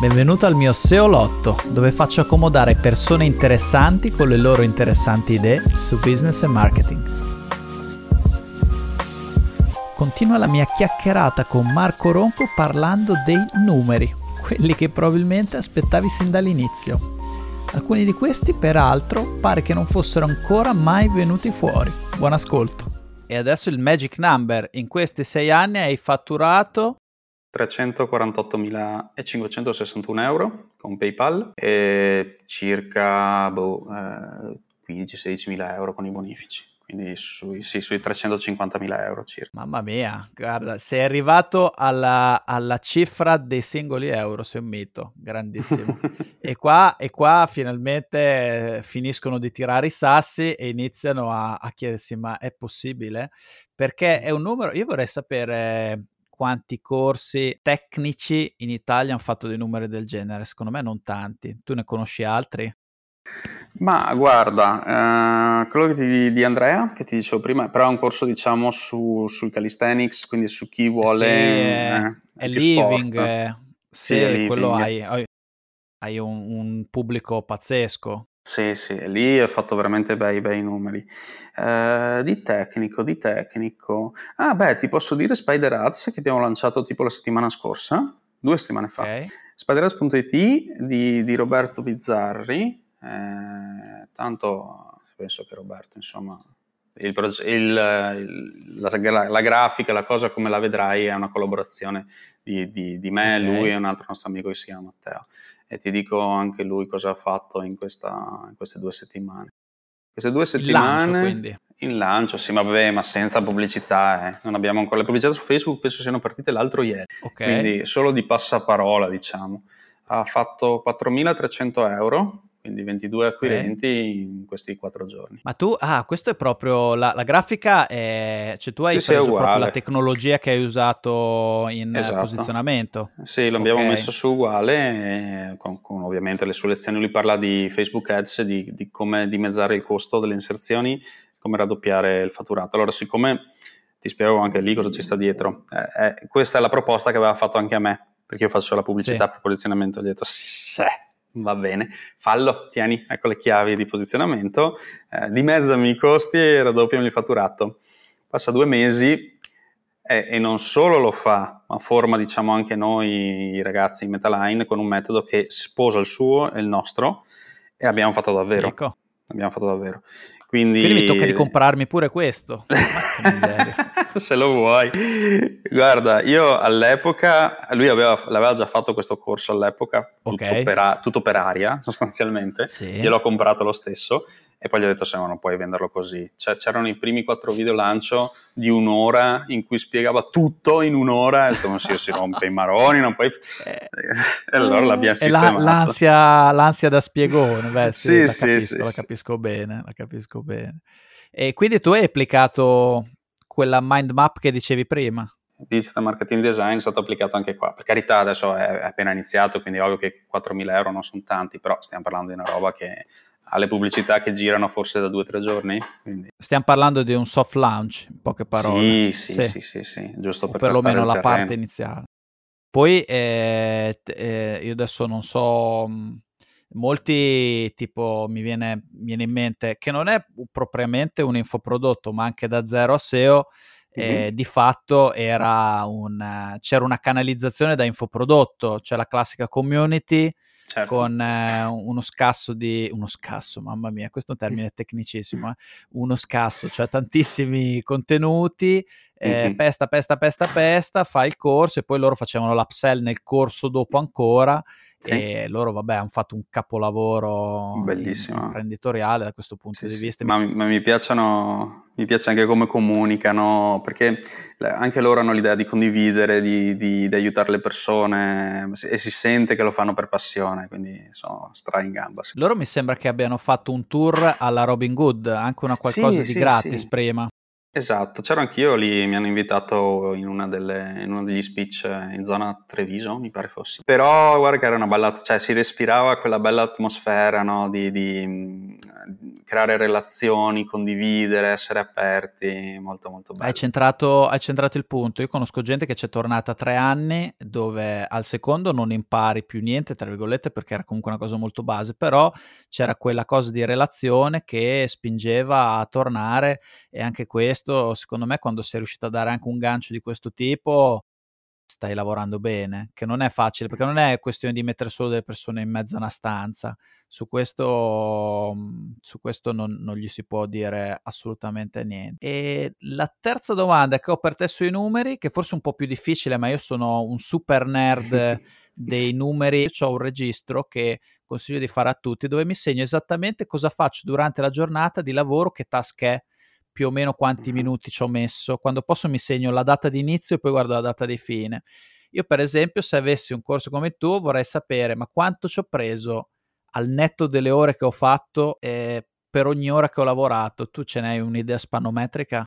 Benvenuto al mio SEO Lotto, dove faccio accomodare persone interessanti con le loro interessanti idee su business e marketing. Continua la mia chiacchierata con Marco Ronco parlando dei numeri, quelli che probabilmente aspettavi sin dall'inizio. Alcuni di questi, peraltro, pare che non fossero ancora mai venuti fuori. Buon ascolto. E adesso il magic number. In questi sei anni hai fatturato 348.561 euro con PayPal e circa boh, eh, 15-16.000 euro con i bonifici. Quindi sui, sì, sui 350.000 euro circa. Mamma mia, guarda, sei arrivato alla, alla cifra dei singoli euro, sei un mito, grandissimo. e, qua, e qua finalmente finiscono di tirare i sassi e iniziano a, a chiedersi ma è possibile? Perché è un numero, io vorrei sapere quanti corsi tecnici in Italia hanno fatto dei numeri del genere. Secondo me non tanti. Tu ne conosci altri? Ma guarda, eh, quello ti, di Andrea, che ti dicevo prima, però è un corso diciamo su, sul calisthenics, quindi su chi vuole... Sì, eh, è living, eh, sì, sì, è living. quello hai, hai un, un, pubblico pazzesco. Sì, sì, lì ho fatto veramente bei, bei numeri. Eh, di tecnico, di tecnico. Ah, beh, ti posso dire Spider Ads che abbiamo lanciato tipo la settimana scorsa, due settimane fa. Okay. Spiderads.it di, di Roberto Bizzarri. Eh, tanto penso che Roberto, insomma, il, il, il, la, la, grafica, la cosa come la vedrai è una collaborazione di, di, di me, okay. lui e un altro nostro amico che si chiama Matteo e ti dico anche lui cosa ha fatto in, questa, in queste due settimane. Queste due settimane in lancio, in lancio, sì, ma vabbè, ma senza pubblicità, eh. non abbiamo ancora le pubblicità su Facebook, penso siano partite l'altro ieri, okay. quindi solo di passaparola, diciamo. Ha fatto 4.300 euro quindi 22 acquirenti okay. in questi quattro giorni. Ma tu, ah, questo è proprio la, la grafica, è, cioè tu hai sì, preso proprio la tecnologia che hai usato in esatto. posizionamento. Sì, l'abbiamo okay. messo su uguale, con, con, ovviamente le sue lezioni, lui parla di Facebook Ads, di, di come dimezzare il costo delle inserzioni, come raddoppiare il fatturato. Allora, siccome ti spiego anche lì cosa ci sta dietro, eh, eh, questa è la proposta che aveva fatto anche a me, perché io faccio la pubblicità sì. per posizionamento, ho detto, sì Va bene, fallo, tieni, ecco le chiavi di posizionamento, eh, dimezzami i costi e raddoppiami il fatturato. Passa due mesi e, e, non solo lo fa, ma forma diciamo anche noi i ragazzi in Metaline con un metodo che sposa il suo e il nostro e abbiamo fatto davvero. Ecco. Abbiamo fatto davvero. Quindi... Quindi mi tocca di comprarmi pure questo. Se lo vuoi. Guarda, io all'epoca, lui aveva, l'aveva già fatto questo corso all'epoca, okay. tutto, per, tutto, per, aria sostanzialmente. Sì. Io l'ho comprato lo stesso e poi gli ho detto se no non puoi venderlo così. Cioè, c'erano i primi quattro video lancio di un'ora in cui spiegava tutto in un'ora e ho detto non si, si rompe i maroni, non puoi... Eh, e allora l'abbiamo sistemato. La, l'ansia, l'ansia, da spiegone, beh sì, sì, la, sì, capisco, sì, la capisco bene, la capisco bene. E quindi tu hai applicato quella mind map che dicevi prima? digital marketing design è stato applicato anche qua. Per carità, adesso è appena iniziato, quindi ovvio che 4.000 euro non sono tanti, però stiamo parlando di una roba che alle pubblicità che girano forse da due o tre giorni. Quindi. Stiamo parlando di un soft launch, in poche parole. Sì, sì, sì, sì, sì, sì giusto o per perlomeno la terreno. parte iniziale. Poi eh, eh, io adesso non so, mm, molti tipo mi viene, viene, in mente che non è propriamente un infoprodotto, ma anche da zero a SEO. Mm-hmm. di fatto era un, c'era una canalizzazione da infoprodotto, cioè la classica community certo. con eh, uno scasso di... uno scasso, mamma mia, questo è un termine tecnicissimo, eh? uno scasso, cioè tantissimi contenuti, eh, mm-hmm. pesta, pesta, pesta, pesta, fa il corso e poi loro facevano l'upsell nel corso dopo ancora sì. e loro vabbè hanno fatto un capolavoro bellissimo. imprenditoriale da questo punto sì, di vista. Ma, ma, mi piacciono mi piace anche come comunicano perché anche loro hanno l'idea di condividere di, di, di, aiutare le persone e si sente che lo fanno per passione quindi sono stra in gamba sì. loro mi sembra che abbiano fatto un tour alla Robin Good anche una qualcosa di gratis prima Esatto, c'ero anch'io lì, mi hanno invitato in, una delle, in uno degli speech in zona Treviso, mi pare fosse. Però guarda che era una bella, cioè si respirava quella bella atmosfera, no? Di, di, creare relazioni, condividere, essere aperti, molto molto bello. Hai centrato, hai centrato il punto, io conosco gente che c'è tornata tre anni dove al secondo non impari più niente, tra virgolette, perché era comunque una cosa molto base, però c'era quella cosa di relazione che spingeva a tornare e anche questo questo, secondo me, quando sei riuscito a dare anche un gancio di questo tipo, stai lavorando bene, che non è facile, perché non è questione di mettere solo delle persone in mezzo a una stanza. Su questo, mhmm, su questo non, non, gli si può dire assolutamente niente. E la terza domanda che ho per te sui numeri, che forse è un po' più difficile, ma io sono un super nerd dei numeri, ho un registro che consiglio di fare a tutti, dove mi segno esattamente cosa faccio durante la giornata di lavoro, che task è, più o meno quanti minuti ci ho messo. Quando posso mi segno la data di inizio e poi guardo la data di fine. Io, per esempio, se avessi un corso come tu, vorrei sapere ma quanto ci ho preso al netto delle ore che ho fatto eh, per ogni ora che ho lavorato. Tu ce n'hai un'idea spannometrica?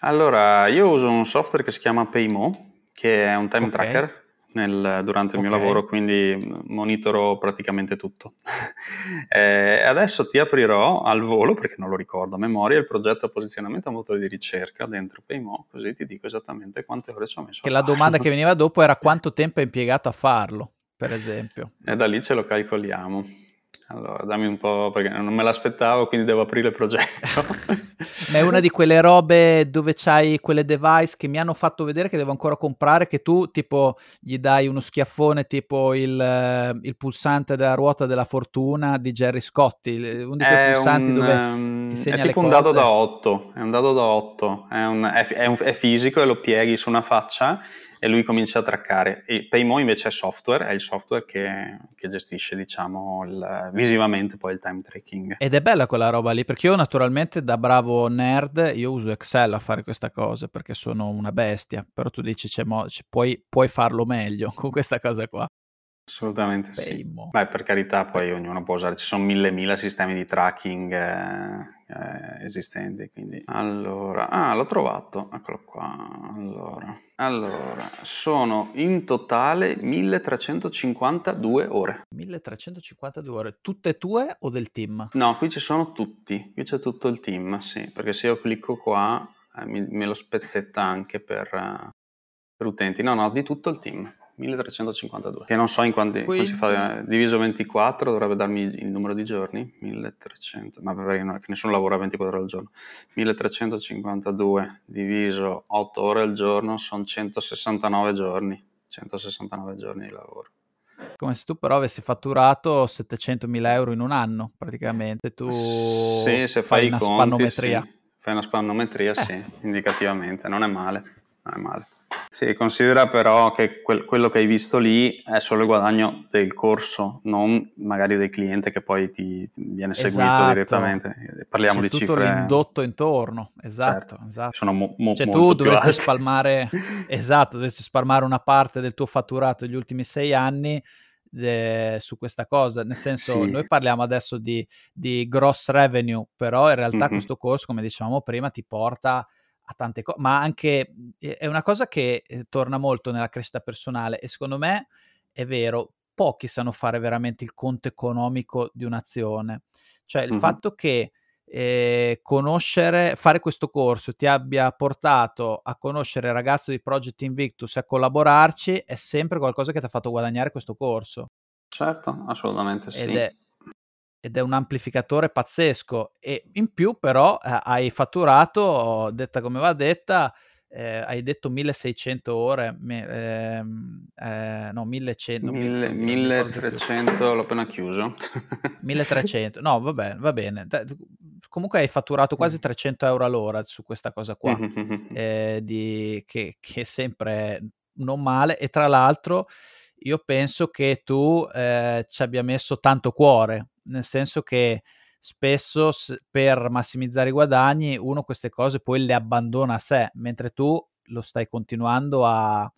Allora, io uso un software che si chiama Paymo, che è un time okay. tracker nel, durante il okay. mio lavoro, quindi monitoro praticamente tutto. eh, adesso ti aprirò al volo, perché non lo ricordo a memoria, il progetto posizionamento a motore di ricerca dentro Paymo, così ti dico esattamente quante ore ci ho messo. Che la domanda che veniva dopo era quanto tempo è impiegato a farlo, per esempio. E da lì ce lo calcoliamo. Allora, dammi un po' perché non me l'aspettavo, quindi devo aprire il progetto. È una di quelle robe dove c'hai quelle device che mi hanno fatto vedere che devo ancora comprare, che tu tipo gli dai uno schiaffone tipo il, il pulsante della ruota della fortuna di Jerry Scotti, uno di quei è pulsanti un, dove um, ti segna È tipo un dado da 8, è un dado da 8, è, un, è, è, un, è fisico e lo pieghi su una faccia e lui comincia a traccare. E Paymo invece è software, è il software che, che gestisce, diciamo, il, visivamente poi il time tracking. Ed è bella quella roba lì, perché io naturalmente da bravo nerd, io uso Excel a fare questa cosa, perché sono una bestia, però tu dici, c'è mo- puoi, puoi farlo meglio con questa cosa qua. Assolutamente Paymo. sì. Beh, per carità, poi ognuno può usare, ci sono mille mila sistemi di tracking eh, eh, esistenti. Quindi. Allora, ah, l'ho trovato, eccolo qua. Allora, allora, sono in totale 1352 ore. 1352 ore, tutte tue o del team? No, qui ci sono tutti, qui c'è tutto il team, sì, perché se io clicco qua eh, mi, me lo spezzetta anche per, uh, per utenti. No, no, di tutto il team. 1352, che non so in quanti, Quindi... si fa, diviso 24 dovrebbe darmi il numero di giorni, 1300, ma perché nessuno lavora 24 ore al giorno, 1352 diviso 8 ore al giorno sono 169 giorni, 169 giorni di lavoro. Come se tu però avessi fatturato 700.000 euro in un anno, praticamente. Tu sì, se fai, fai una conti, spannometria. Sì. Fai una spannometria, eh. sì, indicativamente, non è male, non è male. Sì, considera però che quel, quello che hai visto lì è solo il guadagno del corso, non magari del cliente che poi ti, viene seguito esatto. direttamente. Parliamo C'è di tutto cifre. l'indotto intorno, esatto. Certo. esatto. Sono mo, mo, cioè, tu dovresti spalmare, esatto, dovresti spalmare una parte del tuo fatturato negli ultimi sei anni de, su questa cosa. Nel senso, sì. noi parliamo adesso di, di, gross revenue, però in realtà mm-hmm. questo corso, come dicevamo prima, ti porta a tante cose, ma anche è una cosa che eh, torna molto nella crescita personale e secondo me è vero, pochi sanno fare veramente il conto economico di un'azione. Cioè il mm-hmm. fatto che eh, conoscere, fare questo corso ti abbia portato a conoscere il ragazzo di Project Invictus e a collaborarci è sempre qualcosa che ti ha fatto guadagnare questo corso. Certo, assolutamente sì. Ed è, ed è un amplificatore pazzesco. E in più però eh, hai fatturato, detta come va detta, eh, hai detto 1600 ore, eh, eh, no 1100, Mille, 1300, l'ho appena chiuso. 1300, no va bene, va bene. Comunque hai fatturato quasi 300 euro all'ora su questa cosa qua, eh, di, che, che è sempre non male. E tra l'altro io penso che tu eh, ci abbia messo tanto cuore nel senso che spesso per massimizzare i guadagni uno queste cose poi le abbandona a sé, mentre tu lo stai continuando a,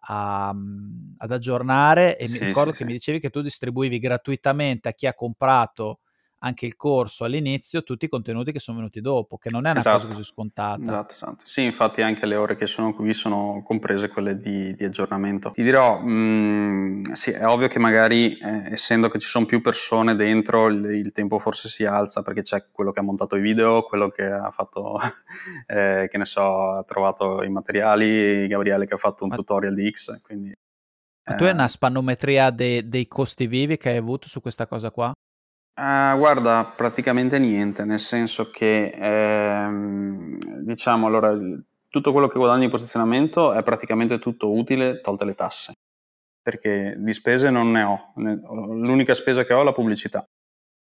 a, mhmm, ad aggiornare e sì, mi ricordo sì, che sì. mi dicevi che tu distribuivi gratuitamente a chi ha comprato anche il corso all'inizio, tutti i contenuti che sono venuti dopo, che non è una Esatto. cosa così scontata. Esatto, esatto. Sì, infatti anche le ore che sono qui sono comprese quelle di, di aggiornamento. Ti dirò, mh, sì, è ovvio che magari eh, essendo che ci sono più persone dentro, il, il tempo forse si alza perché c'è quello che ha montato i video, quello che ha fatto, eh, che ne so, ha trovato i materiali, Gabriele che ha fatto un Ma- tutorial di X, quindi... Ma tu hai eh, una spannometria de- dei costi vivi che hai avuto su questa cosa qua? Eh, guarda, praticamente niente, nel senso che ehm, diciamo allora tutto quello che guadagno in posizionamento è praticamente tutto utile, tolte le tasse, perché di spese non ne ho. L'unica spesa che ho è la pubblicità.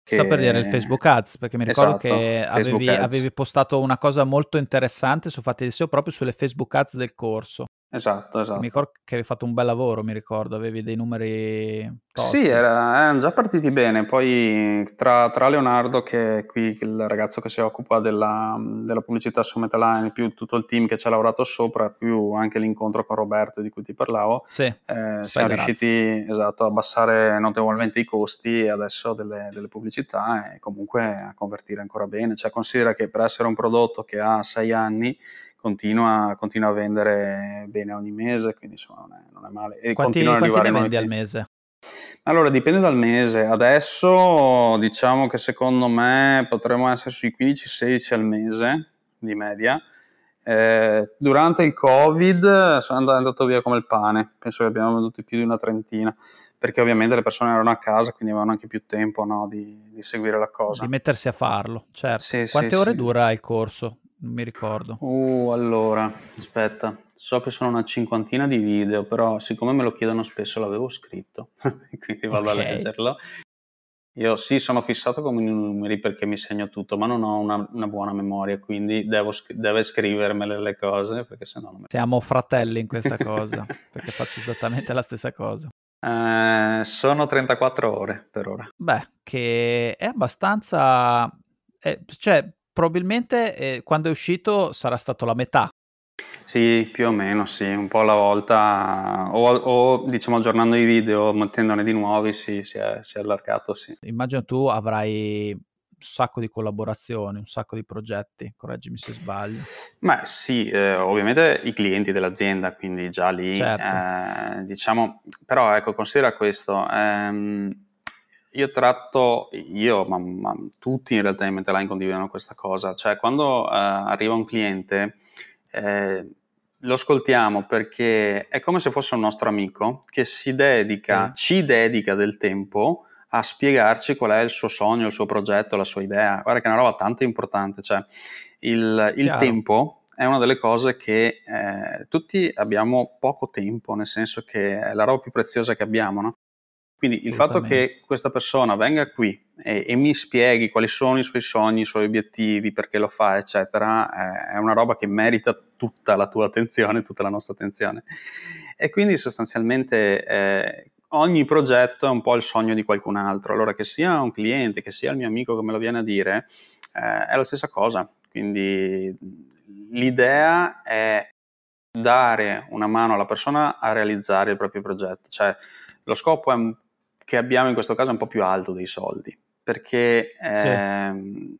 Sta per dire il che- Facebook Ads, perché mi ricordo Esatto, che avevi, avevi postato una cosa molto interessante su Fatti di SEO proprio sulle Facebook Ads del corso. Esatto, esatto. Mi ricordo che avevi fatto un bel lavoro, mi ricordo, avevi dei numeri tosti. Sì, era- erano già partiti bene. Poi tra, tra Leonardo, che è qui il ragazzo che si occupa della, della pubblicità su Metaline, più tutto il team che ci ha lavorato sopra, più anche l'incontro con Roberto di cui ti parlavo, Sì, eh, siamo Garage. riusciti esatto, a abbassare notevolmente i costi adesso delle, delle pubblicità e comunque a convertire ancora bene. Cioè, considera che per essere un prodotto che ha sei anni continua, continua a vendere bene ogni mese, quindi insomma non è, non è male. E Quanti, quanti ne vendi al mese? allora, dipende dal mese. Adesso diciamo che secondo me potremmo essere sui 15-16 al mese di media. Eh, durante il Covid sono and- andato via come il pane, penso che abbiamo venduti più di una trentina, perché ovviamente le persone erano a casa, quindi avevano anche più tempo no, di, di seguire la cosa. Di mettersi a farlo, certo. Sì, sì, Quante ore sì. dura il corso? Non mi ricordo. Uh, allora, aspetta, so che sono una cinquantina di video, però siccome me lo chiedono spesso l'avevo scritto, quindi vado Ok. a leggerlo. Io sì, sono fissato con i numeri perché mi segno tutto, ma non ho una, una buona memoria, quindi devo deve scrivermele le cose, perché sennò non me Siamo fratelli in questa cosa, perché faccio esattamente la stessa cosa. Eh, sono 34 ore per ora. Beh, che è abbastanza... eh, cioè, probabilmente eh, quando è uscito sarà stato la metà. Sì, più o meno, sì, un po' alla volta, o, o, diciamo aggiornando i video, mettendone di nuovi, sì, si è, si è allargato, sì. Immagino tu avrai un sacco di collaborazioni, un sacco di progetti, correggimi se sbaglio. Ma sì, eh, ovviamente i clienti dell'azienda, quindi già lì, Certo. eh, diciamo, però ecco, considera questo, ehm, io tratto, io, ma, ma tutti in realtà in Metaline condividono questa cosa, cioè quando eh, arriva un cliente, eh, lo ascoltiamo perché è come se fosse un nostro amico che si dedica, Sì. ci dedica del tempo a spiegarci qual è il suo sogno, il suo progetto, la sua idea. Guarda che è una roba tanto importante, cioè il, il tempo è una delle cose che eh, tutti abbiamo poco tempo, nel senso che è la roba più preziosa che abbiamo, no? Quindi il fatto che questa persona venga qui e, e mi spieghi quali sono i suoi sogni, i suoi obiettivi, perché lo fa, eccetera, eh, è una roba che merita tutta la tua attenzione, tutta la nostra attenzione. E quindi sostanzialmente eh, ogni progetto è un po' il sogno di qualcun altro. Allora, che sia un cliente, che sia il mio amico che me lo viene a dire, eh, è la stessa cosa. Quindi l'idea è dare una mano alla persona a realizzare il proprio progetto. Cioè, lo scopo è un- che abbiamo in questo caso è un po' più alto dei soldi, perché ehm,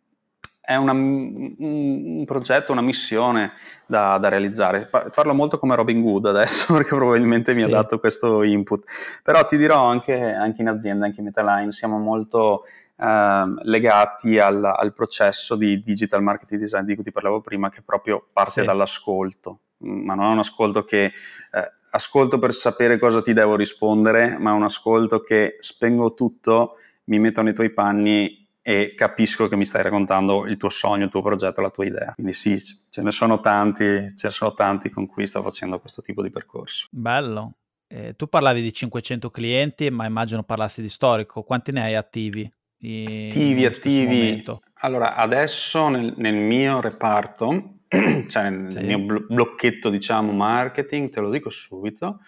è una- un, un progetto, una missione da, da realizzare. Pa- parlo molto come Robin Hood adesso, perché probabilmente mi ha Sì. dato questo input. Però ti dirò anche, anche in azienda, anche in Metaline, siamo molto ehm, legati al, al processo di digital marketing design di cui ti parlavo prima, che proprio parte Sì. dall'ascolto, ma non è un ascolto che eh, ascolto per sapere cosa ti devo rispondere, ma un ascolto che spengo tutto, mi metto nei tuoi panni e capisco che mi stai raccontando il tuo sogno, il tuo progetto, la tua idea. Quindi sì, ce ne sono tanti, ce ne sono tanti con cui sto facendo questo tipo di percorso. Bello. Eh, tu parlavi di 500 clienti, ma immagino parlassi di storico. Quanti ne hai attivi? I- Attivi, attivi. momento? Allora, adesso nel, nel mio reparto, cioè nel, Sì. mio blo- blocchetto, diciamo, marketing, te lo dico subito,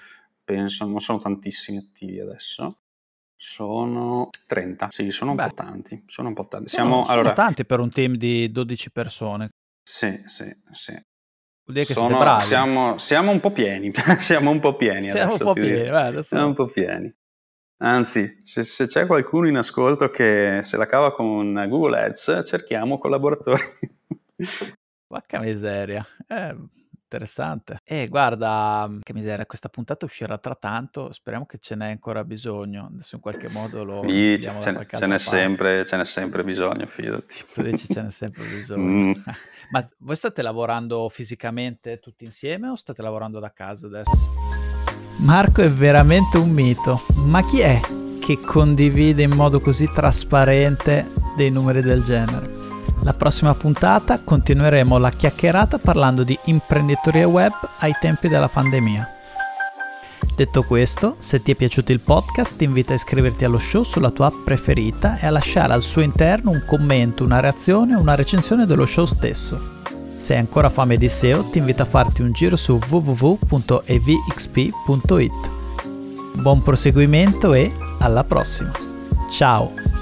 penso, non sono tantissimi attivi adesso, sono 30, sì, sono un Beh. po' tanti, sono un po' tanti. Siamo, sono allora, tanti per un team di 12 persone. sì, sì, sì. Vuol dire che Sono- siete bravi. siamo, siamo un po' pieni, siamo un po' pieni Siamo adesso. un po' pieni, guarda, Siamo un po' pieni. Anzi, se, se, c'è qualcuno in ascolto che se la cava con Google Ads, cerchiamo collaboratori. Porca miseria. Eh, interessante. E guarda, che miseria, questa puntata uscirà tra tanto, speriamo che ce n'è ancora bisogno, adesso in qualche modo lo... Sì, ce, ce, ce, n'è sempre, ce n'è sempre bisogno, fidati. Tu dici ce n'è sempre bisogno. Mm. Ma voi state lavorando fisicamente tutti insieme o state lavorando da casa adesso? Marco è veramente un mito, ma chi è che condivide in modo così trasparente dei numeri del genere? La prossima puntata continueremo la chiacchierata parlando di imprenditoria web ai tempi della pandemia. Detto questo, se ti è piaciuto il podcast ti invito a iscriverti allo show sulla tua app preferita e a lasciare al suo interno un commento, una reazione o una recensione dello show stesso. Se hai ancora fame di SEO ti invito a farti un giro su www.evxp.it. Buon proseguimento e alla prossima! Ciao!